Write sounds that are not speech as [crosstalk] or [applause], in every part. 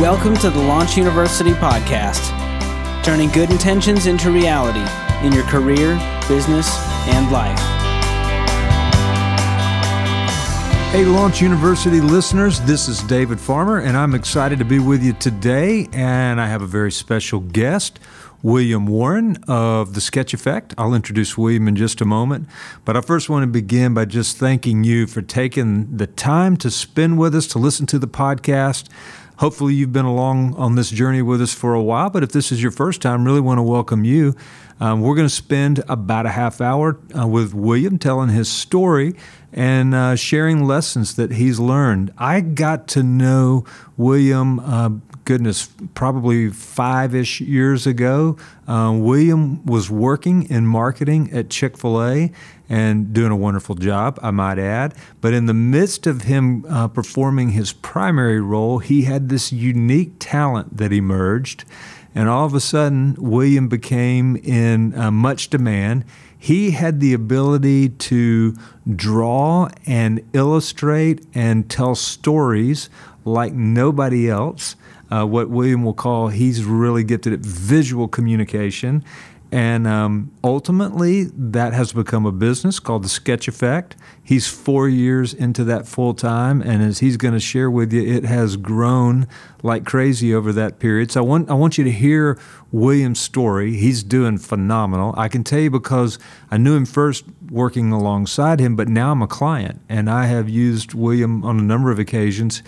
Welcome to the Launch University podcast, turning good intentions into reality in your career, business, and life. Hey, Launch University listeners, this is David Farmer, and I'm excited to be with you today. And I have a very special guest, William Warren of the Sketch Effect. I'll introduce William in just a moment. But I first want to begin by just thanking you for taking the time to spend with us to listen to the podcast. Hopefully, you've been along on this journey with us for a while, but if this is your first time, really want to welcome you. Um, we're going to spend about a half hour uh, with William telling his story and uh, sharing lessons that he's learned. I got to know William, uh, goodness, probably five ish years ago. Uh, William was working in marketing at Chick fil A and doing a wonderful job, I might add. But in the midst of him uh, performing his primary role, he had this unique talent that emerged. And all of a sudden, William became in uh, much demand. He had the ability to draw and illustrate and tell stories like nobody else. Uh, what William will call, he's really gifted at visual communication. And um, ultimately, that has become a business called the Sketch Effect. He's four years into that full time, and as he's going to share with you, it has grown like crazy over that period. So I want I want you to hear William's story. He's doing phenomenal. I can tell you because I knew him first working alongside him, but now I'm a client, and I have used William on a number of occasions.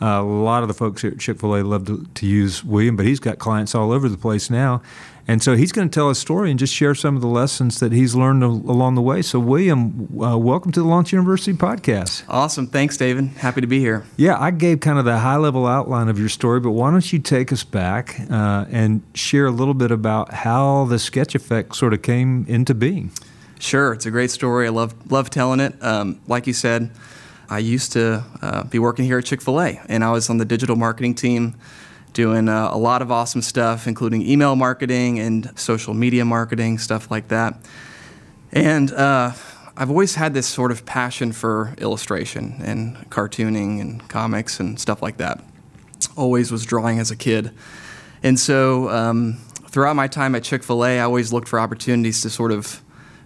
Uh, a lot of the folks here at Chick fil A love to, to, use William, but he's got clients all over the place now. And so he's going to tell a story and just share some of the lessons that he's learned along the way. So, William, uh, welcome to the Launch University podcast. Awesome. Thanks, David. Happy to be here. Yeah, I gave kind of the high level outline of your story, but why don't you take us back uh, and share a little bit about how the sketch effect sort of came into being? Sure. It's a great story. I love, love telling it. Um, like you said, I used to uh, be working here at Chick fil A, and I was on the digital marketing team doing uh, a lot of awesome stuff, including email marketing and social media marketing, stuff like that. And uh, I've always had this sort of passion for illustration and cartooning and comics and stuff like that. Always was drawing as a kid. And so um, throughout my time at Chick fil A, I always looked for opportunities to sort of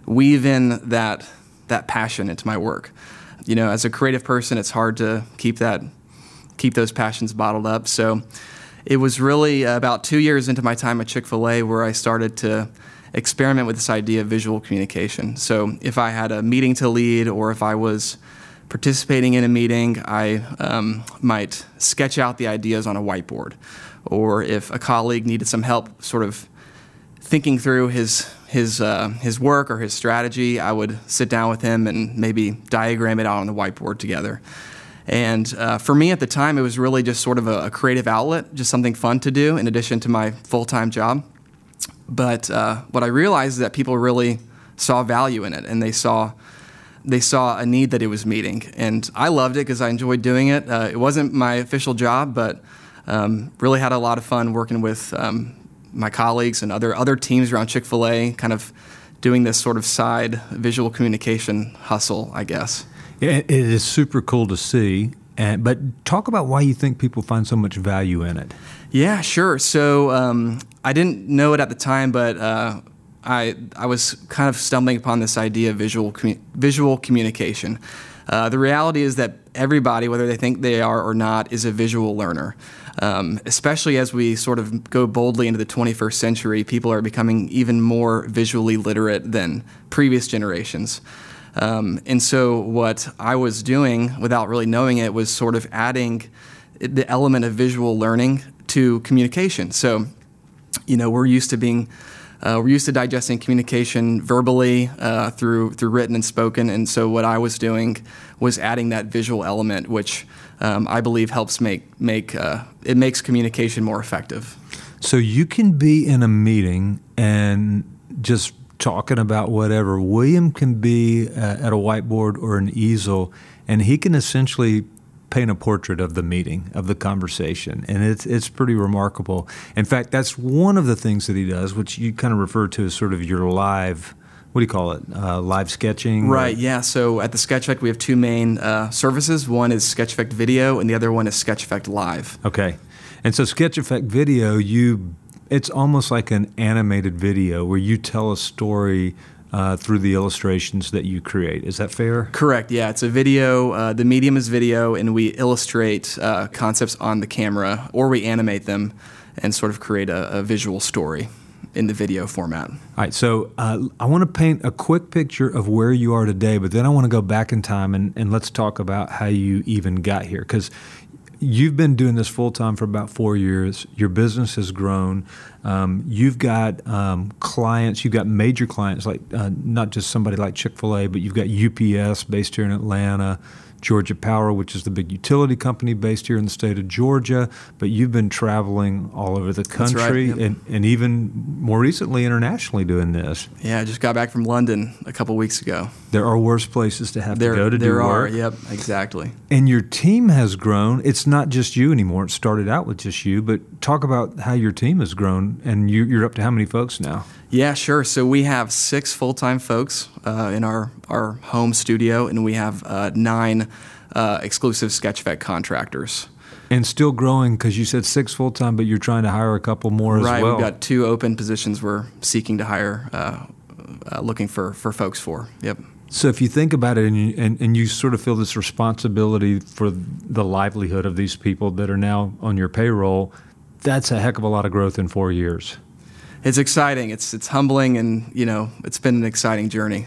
weave in that, that passion into my work. You know, as a creative person, it's hard to keep that keep those passions bottled up. So it was really about two years into my time at Chick fil A where I started to experiment with this idea of visual communication. So if I had a meeting to lead or if I was participating in a meeting, I um, might sketch out the ideas on a whiteboard. Or if a colleague needed some help sort of thinking through his his uh, his work or his strategy, I would sit down with him and maybe diagram it out on the whiteboard together. And uh, for me at the time, it was really just sort of a, a, creative outlet, just something fun to do in addition to my full time job. But uh, what I realized is that people really saw value in it, and they saw they saw a need that it was meeting. And I loved it because I enjoyed doing it. Uh, it wasn't my official job, but um, really had a lot of fun working with um, my colleagues and other other teams around Chick Fil A, kind of doing this sort of side visual communication hustle, I guess. It is super cool to see. And, but talk about why you think people find so much value in it. Yeah, sure. So um, I didn't know it at the time, but uh, I I was kind of stumbling upon this idea of visual commu- visual communication. Uh, the reality is that everybody, whether they think they are or not, is a visual learner. Um, especially as we sort of go boldly into the 21st century, people are becoming even more visually literate than previous generations. Um, and so, what I was doing without really knowing it was sort of adding the element of visual learning to communication. So, you know, we're used to being uh, we're used to digesting communication verbally uh, through through written and spoken, and so what I was doing was adding that visual element, which um, I believe helps make make uh, it makes communication more effective. So you can be in a meeting and just talking about whatever. William can be uh, at a whiteboard or an easel, and he can essentially paint a portrait of the meeting, of the conversation, and it's it's pretty remarkable. In fact, that's one of the things that he does, which you kind of refer to as sort of your live. What do you call it? Uh, live sketching? Right, yeah. So at the Sketch Effect, we have two main uh, services. One is Sketch Effect Video, and the other one is Sketch Effect Live. Okay. And so Sketch Effect Video, you it's almost like an animated video where you tell a story uh, through the illustrations that you create. Is that fair? Correct. Yeah, it's a video. Uh, the medium is video, and we illustrate uh, concepts on the camera, or we animate them, and sort of create a, a visual story in the video format. All right. So uh, I want to paint a quick picture of where you are today, but then I want to go back in time and, and let's talk about how you even got here because you've been doing this full time for about four years. Your business has grown. Um, you've got um, clients. You've got major clients, like uh, not just somebody like Chick Fil A, but you've got UPS based here in Atlanta. Georgia Power, which is the big utility company based here in the state of Georgia, but you've been traveling all over the country right, yep. and, and even more recently internationally doing this. Yeah, I just got back from London a couple weeks ago. There are worse places to have there, to go to there do are, work. yep, exactly. And your team has grown. It's not just you anymore. It started out with just you, but talk about how your team has grown and you, you're up to how many folks now? Yeah, sure. So we have six full time folks uh, in our, our home studio, and we have uh, nine uh, exclusive Sketch Effect contractors. And still growing because you said six full time, but you're trying to hire a couple more as well. right, we've got two open positions we're seeking to hire, uh, uh, looking for, for folks for. Yep. So if you think about it and you, and, and you sort of feel this responsibility for the livelihood of these people that are now on your payroll, that's a heck of a lot of growth in four years. It's exciting. It's it's humbling, and you know, it's been an exciting journey.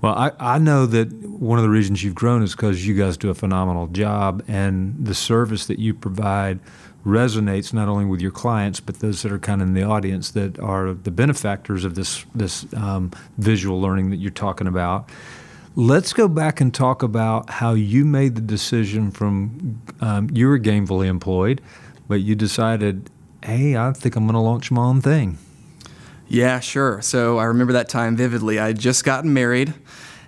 Well, I, I know that one of the reasons you've grown is because you guys do a phenomenal job, and the service that you provide resonates not only with your clients but those that are kind of in the audience that are the benefactors of this this um, visual learning that you're talking about. Let's go back and talk about how you made the decision from um, you were gainfully employed, but you decided, hey, I think I'm going to launch my own thing. Yeah, sure. So I remember that time vividly. I had just gotten married,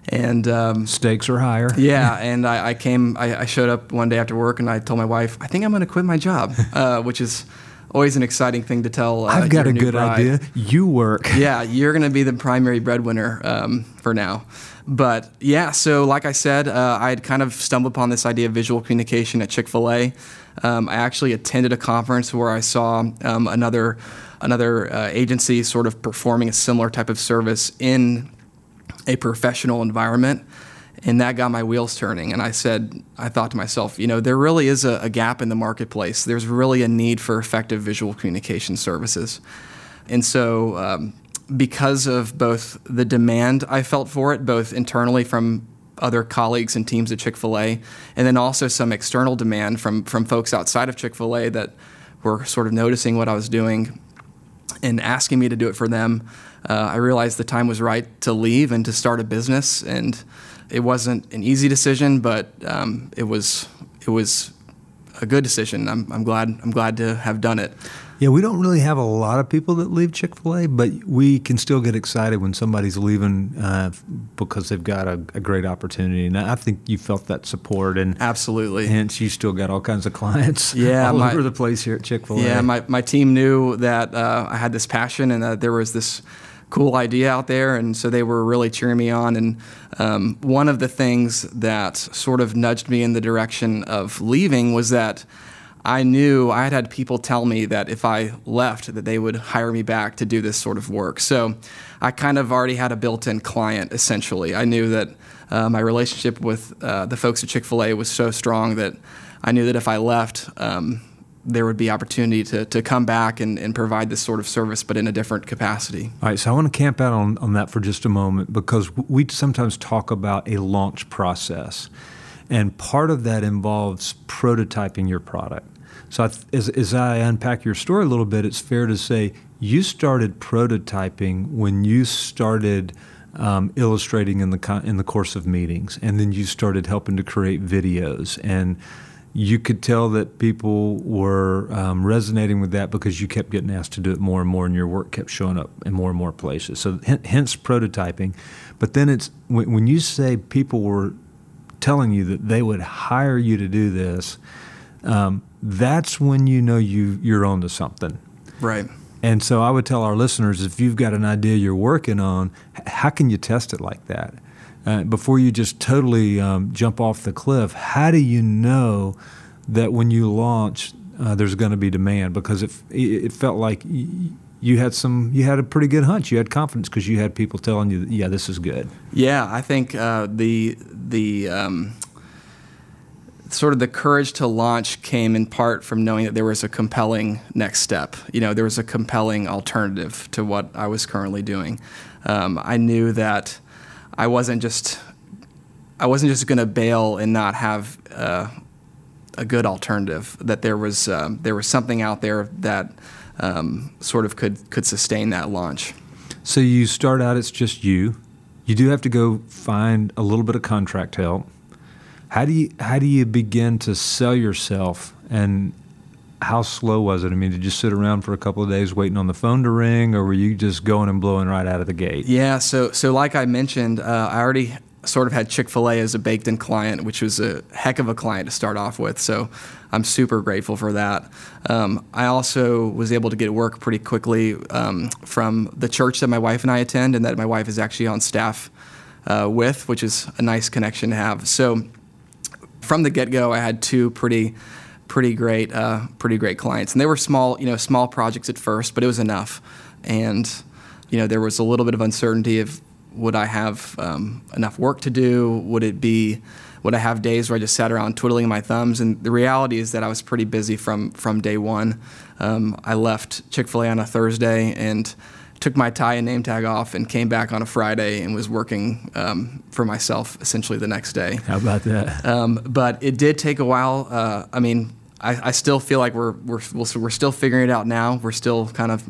and um, Stakes are higher. [laughs] yeah, and I, I came. I, I showed up one day after work, and I told my wife, "I think I'm going to quit my job," [laughs] uh, which is always an exciting thing to tell. Uh, I've got a good bride. idea. You work. [laughs] yeah, you're going to be the primary breadwinner um, for now. But yeah, so like I said, uh, I had kind of stumbled upon this idea of visual communication at Chick Fil A. Um, I actually attended a conference where I saw um, another another uh, agency sort of performing a similar type of service in a professional environment. And that got my wheels turning. And I said, I thought to myself, you know, there really is a, a gap in the marketplace. There's really a need for effective visual communication services. And so, um, because of both the demand I felt for it, both internally from other colleagues and teams at Chick fil A, and then also some external demand from, from folks outside of Chick fil A that were sort of noticing what I was doing and asking me to do it for them, uh, I realized the time was right to leave and to start a business. And it wasn't an easy decision, but um, it was it was a good decision. I'm, I'm glad I'm glad to have done it. Yeah, we don't really have a lot of people that leave Chick fil A, but we can still get excited when somebody's leaving uh, because they've got a, a, great opportunity. And I think you felt that support, and absolutely. Hence, you still got all kinds of clients [laughs] yeah, all my, over the place here at Chick fil A. Yeah, my, my team knew that uh, I had this passion and that there was this cool idea out there, and so they were really cheering me on. And um, one of the things that sort of nudged me in the direction of leaving was that I knew I had had people tell me that if I left, that they would hire me back to do this sort of work. So I kind of already had a built-in client. Essentially, I knew that uh, my relationship with uh, the folks at Chick Fil A was so strong that I knew that if I left. Um, there would be opportunity to, to come back and, and provide this sort of service, but in a different capacity. All right, so I want to camp out on, on that for just a moment because we sometimes talk about a launch process, and part of that involves prototyping your product. So, I, as, as I unpack your story a little bit, it's fair to say you started prototyping when you started um, illustrating in the in the course of meetings, and then you started helping to create videos and you could tell that people were um, resonating with that because you kept getting asked to do it more and more, and your work kept showing up in more and more places. So, hence prototyping. But then it's when, you say people were telling you that they would hire you to do this, um, that's when you know you you're onto something. Right. And so I would tell our listeners if you've got an idea you're working on, how can you test it like that? Uh, before you just totally um, jump off the cliff, how do you know that when you launch uh, there's going to be demand because it it felt like you had some you had a pretty good hunch. You had confidence because you had people telling you, yeah, this is good. Yeah, I think uh, the the um, sort of the courage to launch came in part from knowing that there was a compelling next step. You know, there was a compelling alternative to what I was currently doing. Um, I knew that I wasn't just I wasn't just going to bail and not have uh, a good alternative. That there was um, there was something out there that um, sort of could could sustain that launch. So you start out; it's just you. You do have to go find a little bit of contract help how do you how do you begin to sell yourself and how slow was it? I mean, did you sit around for a couple of days waiting on the phone to ring, or were you just going and blowing right out of the gate? Yeah, so so like I mentioned, uh, I already sort of had Chick Fil A as a baked-in client, which was a heck of a client to start off with. So I'm super grateful for that. Um, I also was able to get work pretty quickly um, from the church that my wife and I attend, and that my wife is actually on staff uh, with, which is a nice connection to have. So from the get go, I had two pretty pretty great uh, pretty great clients, and they were small you know small projects at first, but it was enough. And you know there was a little bit of uncertainty of would I have um, enough work to do? Would it be would I have days where I just sat around twiddling my thumbs? And the reality is that I was pretty busy from from day one. Um, I left Chick Fil A on a Thursday and took my tie and name tag off and came back on a Friday and was working um, for myself essentially the next day. How about that? Um, but it did take a while. Uh, I mean, I, I, still feel like we're we're we're still figuring it out now. We're still kind of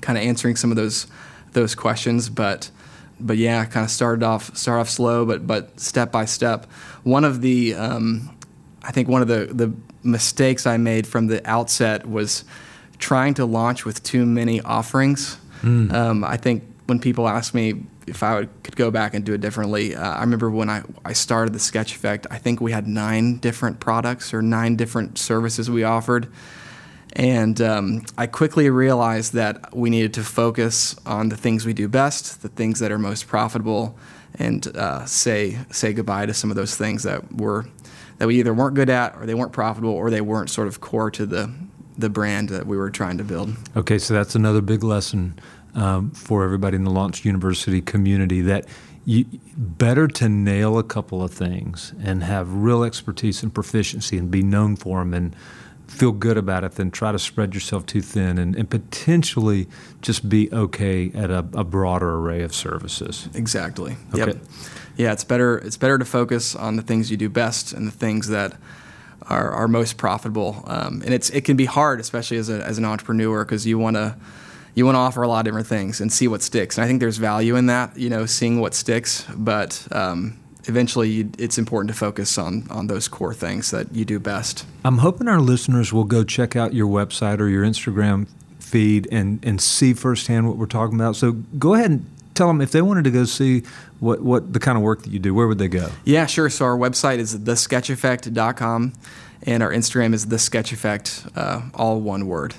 kind of answering some of those those questions, but but yeah, kind of started off start off slow, but but step by step. One of the um, I think one of the the mistakes I made from the outset was trying to launch with too many offerings. Mm. Um, I think when people ask me if I would, could go back and do it differently, uh, I remember when I, I started the Sketch Effect, I think we had nine different products or nine different services we offered. And um, I quickly realized that we needed to focus on the things we do best, the things that are most profitable, and uh, say say goodbye to some of those things that were that we either weren't good at, or they weren't profitable, or they weren't sort of core to the the brand that we were trying to build. Okay, so that's another big lesson um, for everybody in the Launch University community that you better to nail a couple of things and have real expertise and proficiency and be known for them and feel good about it than try to spread yourself too thin and, and potentially just be okay at a, a, broader array of services. Exactly. Okay. Yep. Yeah, it's better. It's better to focus on the things you do best and the things that are, are most profitable. Um, and it's it can be hard, especially as, a, as an entrepreneur, because you want to you want to offer a lot of different things and see what sticks. And I think there's value in that, you know, seeing what sticks. But um, eventually, you, it's important to focus on on those core things that you do best. I'm hoping our listeners will go check out your website or your Instagram feed and and see firsthand what we're talking about. So go ahead and tell them if they wanted to go see what, what the kind of work that you do, where would they go? Yeah, sure. So our website is thesketcheffect.com and our Instagram is thesketcheffect, uh, all one word.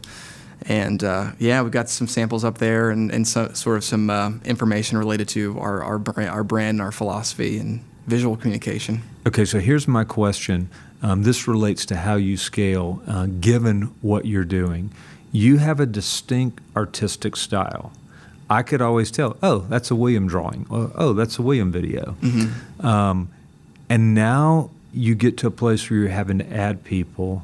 And uh, yeah, we've got some samples up there and, and so, sort of some uh, information related to our, our, our brand, our philosophy, and visual communication. Okay, so here's my question. Um, this relates to how you scale, uh, given what you're doing. You have a distinct artistic style. I could always tell, oh, that's a William drawing. Or, oh, that's a William video. Mm-hmm. Um, and now you get to a place where you're having to add people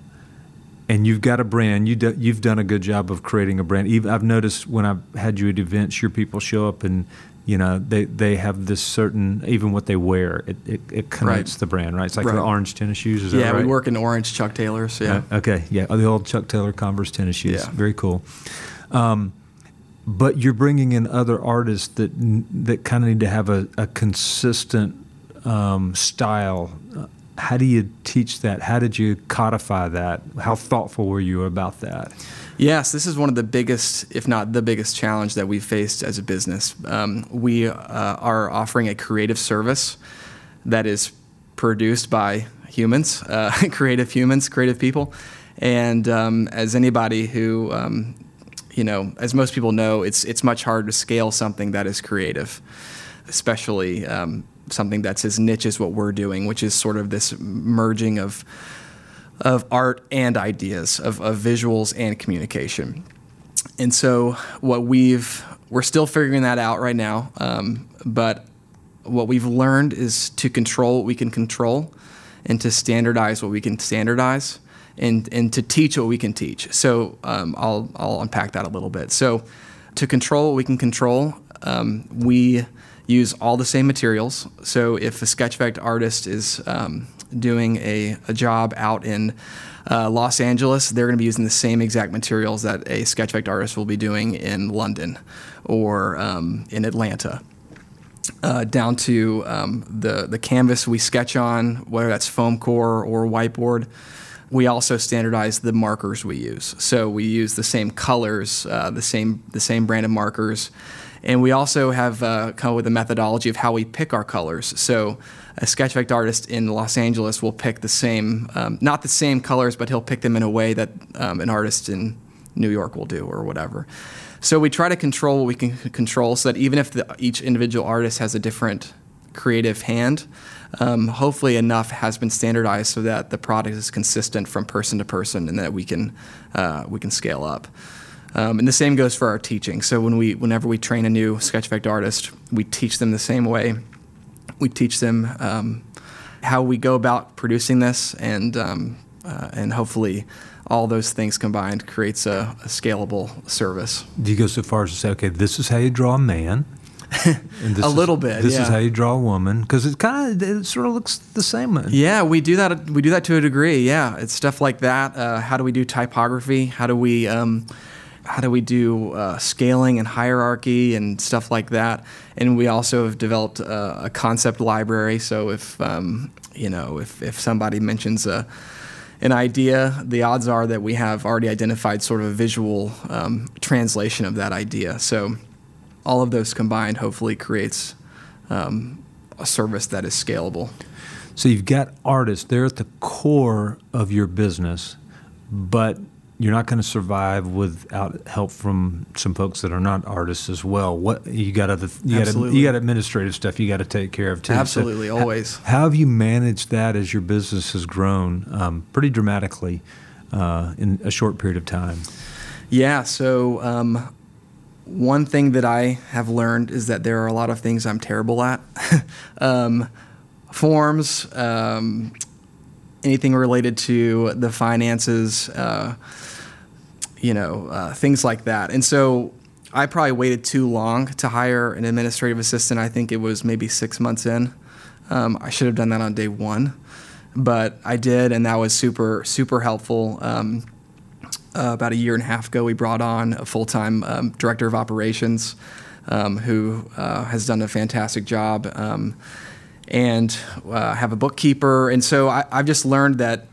and you've got a brand. You do, you've done a good job of creating a brand. Even, I've noticed when I've had you at events, your people show up and you know they, they have this certain even what they wear it, it, it connotes right. the brand right it's like right. the orange tennis shoes is yeah right? we work in orange chuck taylors yeah uh, okay yeah the old chuck taylor converse tennis shoes yeah. very cool um, but you're bringing in other artists that that kind of need to have a, a consistent um, style. How do you teach that? How did you codify that? How thoughtful were you about that? Yes, this is one of the biggest, if not the biggest, challenge that we've faced as a business. Um, we uh, are offering a creative service that is produced by humans, uh, [laughs] creative humans, creative people. And um, as anybody who um, you know, as most people know, it's it's much harder to scale something that is creative, especially um, something that's as niche as what we're doing, which is sort of this merging of of art and ideas of, of visuals and communication. And so what we've we're still figuring that out right now, um, but what we've learned is to control what we can control and to standardize what we can standardize and, and to teach what we can teach. So um, I'll, I'll unpack that a little bit. So to control what we can control, um, we use all the same materials. So if a sketch effect artist is um, doing a, a job out in uh, Los Angeles, they're going to be using the same exact materials that a sketch effect artist will be doing in London or um, in Atlanta. Uh, down to um, the the canvas we sketch on, whether that's foam core or whiteboard. We also standardize the markers we use. So we use the same colors, uh, the same the same brand of markers, and we also have uh, come up with a methodology of how we pick our colors. So a sketch effect artist in Los Angeles will pick the same, um, not the same colors, but he'll pick them in a way that um, an artist in New York will do or whatever. So we try to control what we can control so that even if the, each individual artist has a different creative hand, um, hopefully enough has been standardized so that the product is consistent from person to person and that we can, uh, we can scale up. Um, and the same goes for our teaching. So when we, whenever we train a new sketch effect artist, we teach them the same way. We teach them um, how we go about producing this, and um, uh, and hopefully all those things combined creates a, a, scalable service. Do you go so far as to say, okay, this is how you draw a man? [laughs] a little is, bit. This yeah. is how you draw a woman because it kind of it sort of looks the same. Yeah, we do that. We do that to a degree. Yeah, it's stuff like that. Uh, how do we do typography? How do we um, how do we do uh, scaling and hierarchy and stuff like that? And we also have developed a, a concept library. So if um, you know if if somebody mentions a an idea, the odds are that we have already identified sort of a visual um, translation of that idea. So all of those combined hopefully creates um, a service that is scalable. So you've got artists, they're at the core of your business, but you're not going to survive without help from some folks that are not artists as well. What you got other you got you got administrative stuff you got to take care of too. Absolutely, so always. How, how, have you managed that as your business has grown um, pretty dramatically uh, in a short period of time? Yeah. So um, one thing that I have learned is that there are a lot of things I'm terrible at. [laughs] um, forms, um, anything related to the finances. Uh, you know, uh, things like that. And so I probably waited too long to hire an administrative assistant. I think it was maybe six months in. Um, I should have done that on day one, but I did, and that was super, super helpful. Um, uh, about a year and a half ago, we brought on a full time um, director of operations um, who uh, has done a fantastic job. Um, and uh, have a bookkeeper, and so I, I've just learned that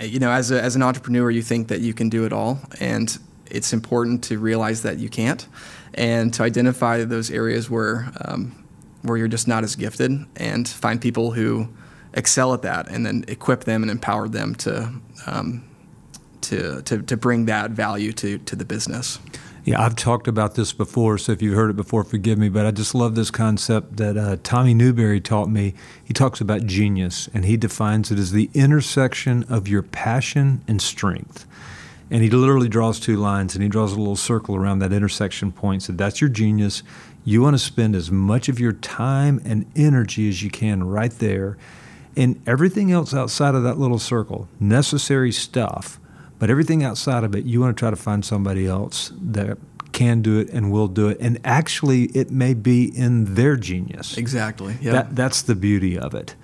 you know, as, a, as an entrepreneur, you think that you can do it all, and it's important to realize that you can't, and to identify those areas where um, where you're just not as gifted, and find people who excel at that, and then equip them and empower them to um, to, to to bring that value to to the business. Yeah, I've talked about this before, so if you've heard it before, forgive me. But I just love this concept that uh, Tommy Newberry taught me. He talks about genius, and he defines it as the intersection of your passion and strength. And he literally draws two lines, and he draws a little circle around that intersection point. So that's your genius. You want to spend as much of your time and energy as you can right there. And everything else outside of that little circle, necessary stuff, but everything outside of it, you want to try to find somebody else that can do it and will do it. And actually, it may be in their genius. Exactly. Yeah. That, that's the beauty of it.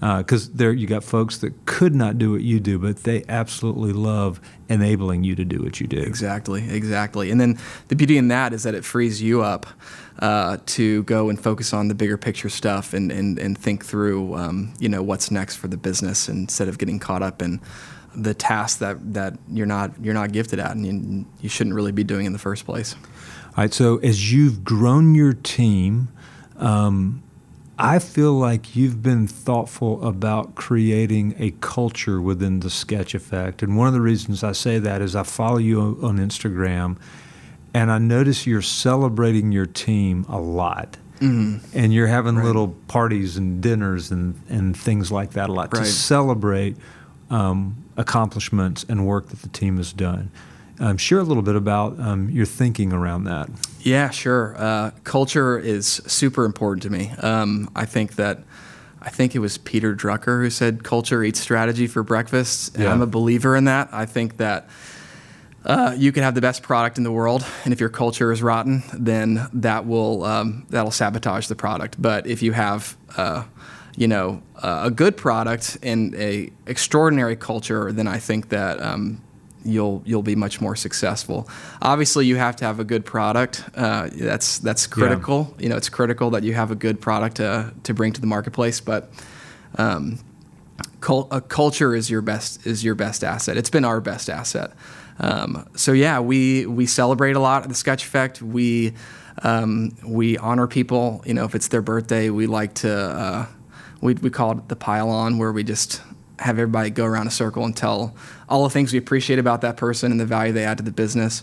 Because uh, there, you got folks that could not do what you do, but they absolutely love enabling you to do what you do. Exactly, exactly. And then the beauty in that is that it frees you up uh, to go and focus on the bigger picture stuff and, and, and think through, um, you know, what's next for the business instead of getting caught up in the task that, that you're not you're not gifted at and you, you shouldn't really be doing in the first place. All right. So as you've grown your team, um, I feel like you've been thoughtful about creating a culture within the Sketch Effect, and one of the reasons I say that is I follow you on Instagram, and I notice you're celebrating your team a lot. Mm-hmm. And you're having right. little parties and dinners and, and things like that a lot right. to celebrate um, accomplishments and work that the team has done. Um, share a little bit about um, your thinking around that. Yeah, sure. Uh, culture is super important to me. Um, I think that I think it was Peter Drucker who said culture eats strategy for breakfast, and Yeah. I'm a believer in that. I think that uh, you can have the best product in the world, and if your culture is rotten, then that will um, that'll sabotage the product. But if you have uh, you know uh, a good product and a extraordinary culture, then I think that um, you'll you'll be much more successful. Obviously, you have to have a good product. Uh, that's that's critical. You know, it's critical that you have a good product to to bring to the marketplace. But um, cul- a culture is your best is your best asset. It's been our best asset. Um, so yeah, we we celebrate a lot at the Sketch Effect. We um, we honor people. You know, if it's their birthday, we like to uh, we we call it the pile on, where we just have everybody go around a circle and tell all the things we appreciate about that person and the value they add to the business.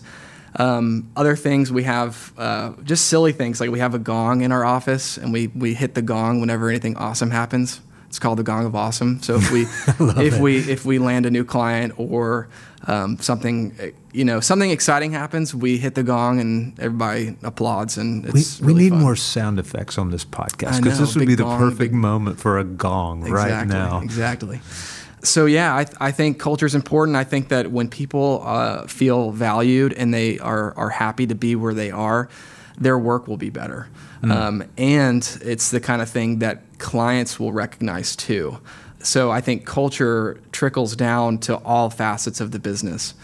Um, other things we have uh, just silly things like we have a gong in our office and we we hit the gong whenever anything awesome happens. It's called the Gong of Awesome. So if we [laughs] if we if we land a new client or um, something you know something exciting happens, we hit the gong and everybody applauds and We, it's we really need fun. more sound effects on this podcast because this would be the gong, perfect big- moment for a gong right now. Exactly. So yeah, I, I think culture is important. I think that when people uh, feel valued and they are are happy to be where they are, their work will be better. Mm. Um, and it's the kind of thing that clients will recognize too. So I think culture trickles down to all facets of the business.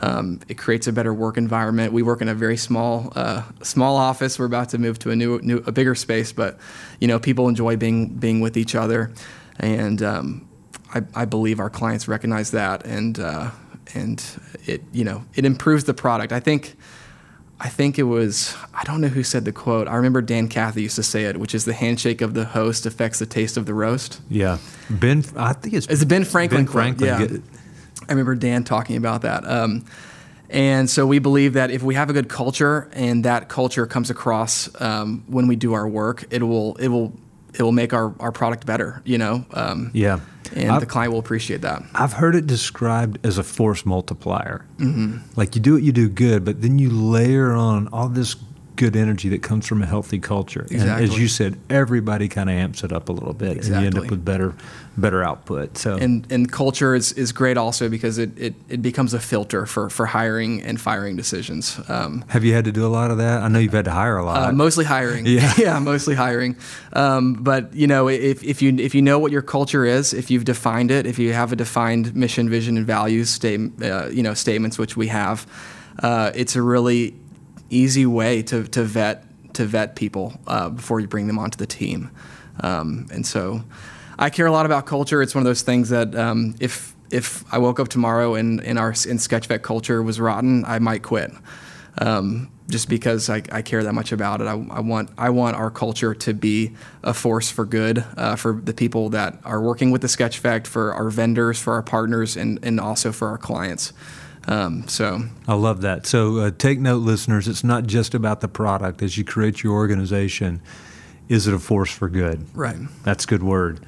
Um, it creates a better work environment. We work in a very small, uh, small office. We're about to move to a new, new, a bigger space, but you know, people enjoy being being with each other, and um, I, I believe our clients recognize that, and uh, and it you know it improves the product. I think. I think it was, I don't know who said the quote. I remember Dan Cathy used to say it, which is the handshake of the host affects the taste of the roast. Yeah, Ben. I think it's It's Ben Franklin Ben quote, Franklin. yeah. I remember Dan talking about that. Um, and so we believe that if we have a good culture and that culture comes across um, when we do our work, it will it will it will make our, our product better, you know. Um, Yeah. And I've- the client will appreciate that. I've heard it described as a force multiplier. Mm-hmm. Like you do what you do good, but then you layer on all this good energy that comes from a healthy culture. Exactly. And as you said, everybody kind of amps it up a little bit, and you end up with better, better output. So And and culture is, is great also because it, it, it becomes a filter for, for hiring and firing decisions. Um, have you had to do a lot of that? I know you've had to hire a lot. Uh, mostly hiring. Yeah. [laughs] yeah, mostly hiring. Um, but you know, if, if you if you know what your culture is, if you've defined it, if you have a defined mission, vision, and values state, uh, you know, statements which we have, uh, it's a really easy way to, to vet to vet people uh, before you bring them onto the team. Um, and so, I care a lot about culture. It's one of those things that um, if if I woke up tomorrow and, and our in Sketch Effect culture was rotten, I might quit um, just because I, I care that much about it. I, I want I want our culture to be a force for good uh, for the people that are working with the Sketch Effect, for our vendors, for our partners, and and also for our clients. Um, so I love that. So uh, take note, listeners. It's not just about the product. As you create your organization, is it a force for good? right, That's a good word.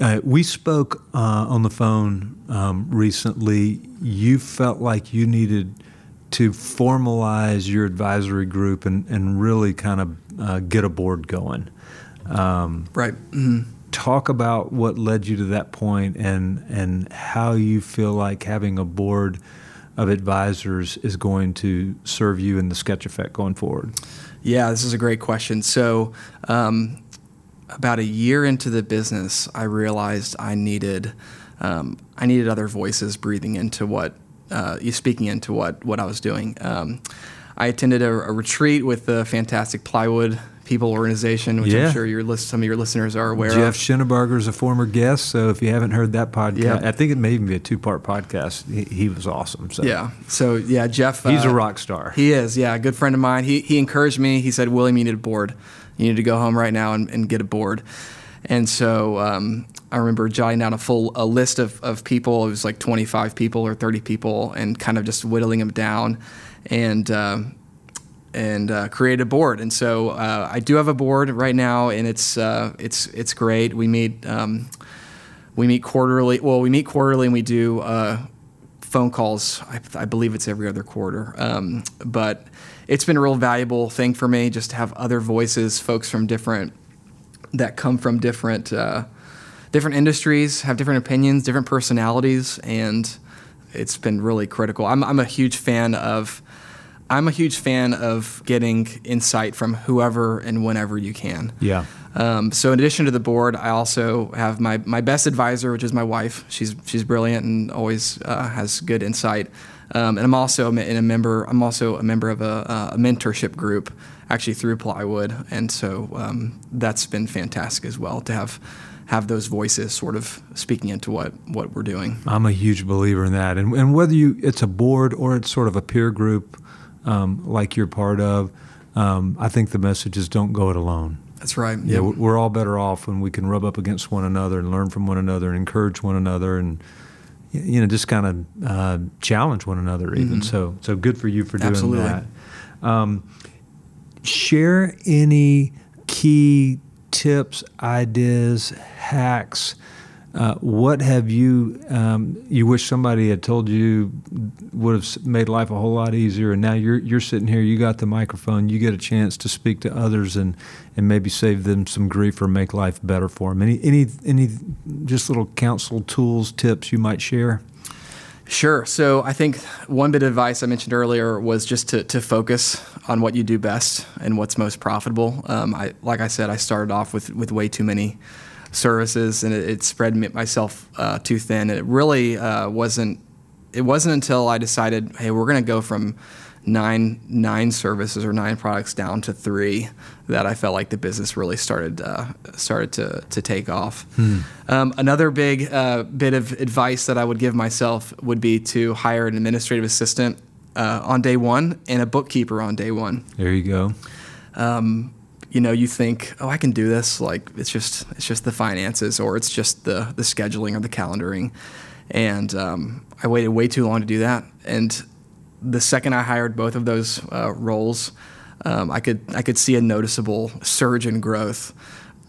Uh, we spoke uh, on the phone um, recently. You felt like you needed to formalize your advisory group and, and really kind of uh, get a board going. Um, right. Mhm. talk about what led you to that point and and how you feel like having a board of advisors is going to serve you in the sketch effect going forward. Yeah, this is a great question. So, um, about a year into the business, I realized I needed um, I needed other voices breathing into what uh, speaking into what what I was doing. Um, I attended a, a retreat with the fantastic Plywood People organization, which Yeah. I'm sure your list, some of your listeners are aware of. Jeff of. Shinabarger is a former guest, so if you haven't heard that podcast, Yeah. I think it may even be a two-part podcast. He, he was awesome. So Yeah. So yeah, Jeff. he's a uh, rock star. He is, yeah, a good friend of mine. He, he encouraged me. He said, William, you need a board. You need to go home right now and, and get a board. And so um, I remember jotting down a full a list of, of people. It was like 25 people or 30 people, and kind of just whittling them down, and um, and uh, create a board. And so uh, I do have a board right now, and it's uh, it's it's great. We meet. Um, we meet quarterly. Well, we meet quarterly and we do uh, phone calls. I, I, believe it's every other quarter. Um, but it's been a real valuable thing for me just to have other voices, folks from different that come from different uh, different industries, have different opinions, different personalities, and it's been really critical. I'm, I'm a huge fan of. I'm a huge fan of getting insight from whoever and whenever you can. Yeah. Um, so in addition to the board, I also have my, my best advisor, which is my wife. She's she's brilliant and always uh, has good insight. Um, and I'm also in a member. I'm also a member of a, a mentorship group, actually through Plywood, and so um, that's been fantastic as well to have have those voices sort of speaking into what, what we're doing. I'm a huge believer in that. And, and whether you it's a board or it's sort of a peer group um, like you're part of, um, I think the message is don't go it alone. That's right. Yeah, yep. we're all better off when we can rub up against one another and learn from one another and encourage one another and you know just kind of uh, challenge one another even. Mm-hmm. So so good for you for doing Absolutely. that. Um, share any key tips, ideas, hacks? Uh, what have you um, you wish somebody had told you would have made life a whole lot easier and now you're you're sitting here you got the microphone you get a chance to speak to others and and maybe save them some grief or make life better for them any any any just little counsel tools tips you might share Sure. So I think one bit of advice I mentioned earlier was just to, to focus on what you do best and what's most profitable. Um, I, like I said, I started off with, with way too many services and it, it spread myself uh, too thin. It really uh, wasn't. It wasn't until I decided, hey, we're going to go from nine nine services or nine products down to three that I felt like the business really started uh, started to to take off. Hmm. Um, another big uh, bit of advice that I would give myself would be to hire an administrative assistant uh, on day one and a bookkeeper on day one. There you go. Um, you know, you think, oh, I can do this. Like it's just it's just the finances, or it's just the the scheduling or the calendaring. And um, I waited way too long to do that. And the second I hired both of those uh, roles, um, I could I could see a noticeable surge in growth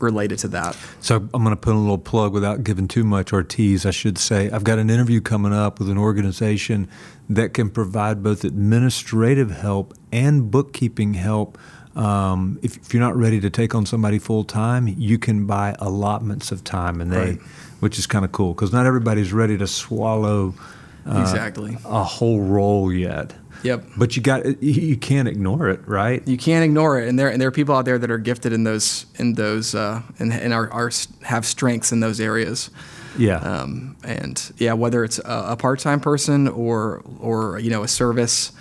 related to that. So I'm going to put a little plug without giving too much or tease. I should say I've got an interview coming up with an organization that can provide both administrative help and bookkeeping help. Um, if, if, you're not ready to take on somebody full time, you can buy allotments of time, and they, right. which is kind of cool because not everybody's ready to swallow uh, exactly a whole role yet. Yep. But you got you can't ignore it, right? You can't ignore it, and there and there are people out there that are gifted in those in those uh, and and are, are have strengths in those areas. Yeah. Um, and yeah, whether it's a, a part time person or or you know a service,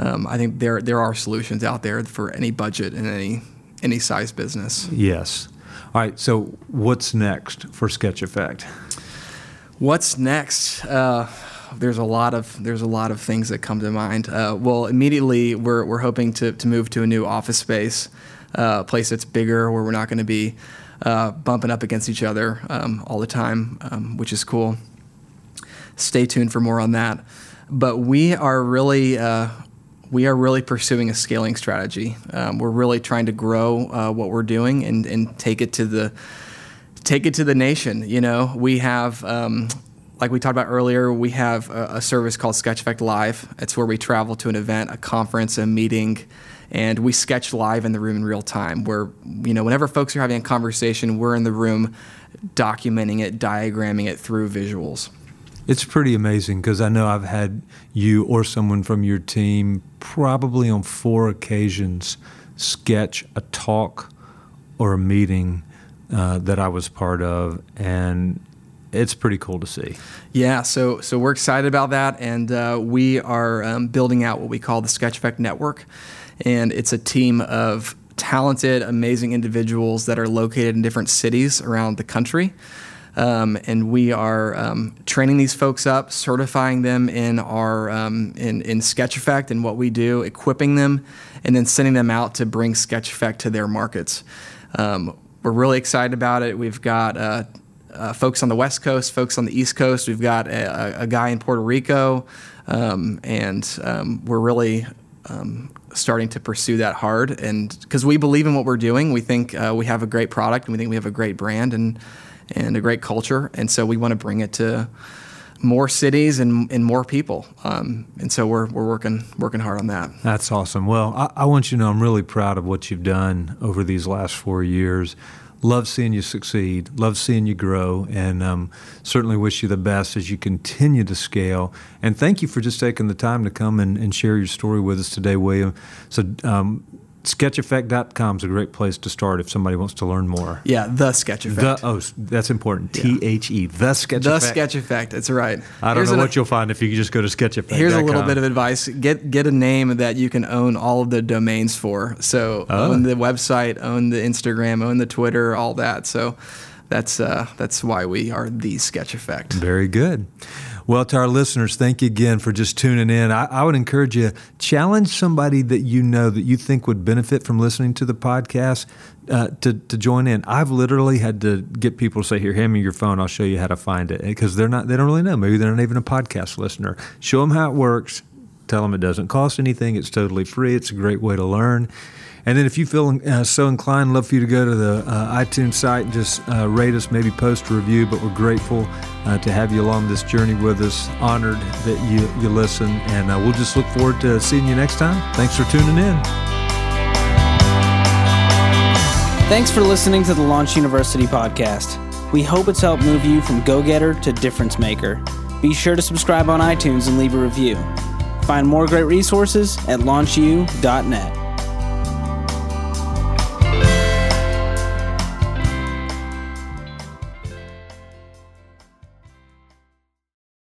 um, I think there there are solutions out there for any budget and any any size business. Yes. All right. So what's next for Sketch Effect? What's next? Uh, there's a lot of there's a lot of things that come to mind. Uh, well, immediately we're we're hoping to to move to a new office space, uh, a place that's bigger where we're not going to be uh, bumping up against each other um, all the time, um, which is cool. Stay tuned for more on that. But we are really uh, we are really pursuing a scaling strategy. Um, we're really trying to grow uh, what we're doing and, and take it to the take it to the nation. You know, we have um, like we talked about earlier, we have a, service called Sketch Effect Live. It's where we travel to an event, a conference, a meeting, and we sketch live in the room in real time. Where you know, whenever folks are having a conversation, we're in the room documenting it, diagramming it through visuals. It's pretty amazing because I know I've had you or someone from your team probably on four occasions sketch a talk or a meeting uh, that I was part of, and it's pretty cool to see. Yeah, so so we're excited about that, and uh, we are um, building out what we call the Sketch Effect Network, and it's a team of talented, amazing individuals that are located in different cities around the country. Um, and we are um, training these folks up, certifying them in our um, in, in Sketch Effect and what we do, equipping them, and then sending them out to bring Sketch Effect to their markets. Um, we're really excited about it. We've got uh, uh, folks on the West Coast, folks on the East Coast. We've got a, a guy in Puerto Rico, um, and um, we're really starting to pursue that hard. And because we believe in what we're doing, we think uh, we have a great product, and we think we have a great brand, and and a great culture. And so we want to bring it to more cities and, and more people. Um, and so we're, we're working working hard on that. That's awesome. Well, I, I, want you to know I'm really proud of what you've done over these last four years. Love seeing you succeed. Love seeing you grow, and um, certainly wish you the best as you continue to scale. And thank you for just taking the time to come and, and share your story with us today, William. So, um, sketcheffect.com is a great place to start if somebody wants to learn more. Yeah, the Sketch Effect. The, oh, that's important. T H E, the Sketch the Effect. The Sketch Effect. That's right. I don't here's know what you'll find if you just go to sketcheffect.com. Here's a little bit of advice: get get a name that you can own all of the domains for. So oh. own the website, own the Instagram, own the Twitter, all that. So that's uh, that's why we are the Sketch Effect. Very good. Well, to our listeners, thank you again for just tuning in. I, I, would encourage you challenge somebody that you know that you think would benefit from listening to the podcast uh, to to join in. I've literally had to get people to say, "Here, hand me your phone. I'll show you how to find it," because they're not they don't really know. Maybe they're not even a podcast listener. Show them how it works. Tell them it doesn't cost anything. It's totally free. It's a great way to learn. And then if you feel uh, so inclined, love for you to go to the uh, iTunes site and just uh, rate us, maybe post a review. But we're grateful uh, to have you along this journey with us. Honored that you, you listen. And uh, we'll just look forward to seeing you next time. Thanks for tuning in. Thanks for listening to the Launch University podcast. We hope it's helped move you from go getter to difference maker. Be sure to subscribe on iTunes and leave a review. Find more great resources at launchu.net.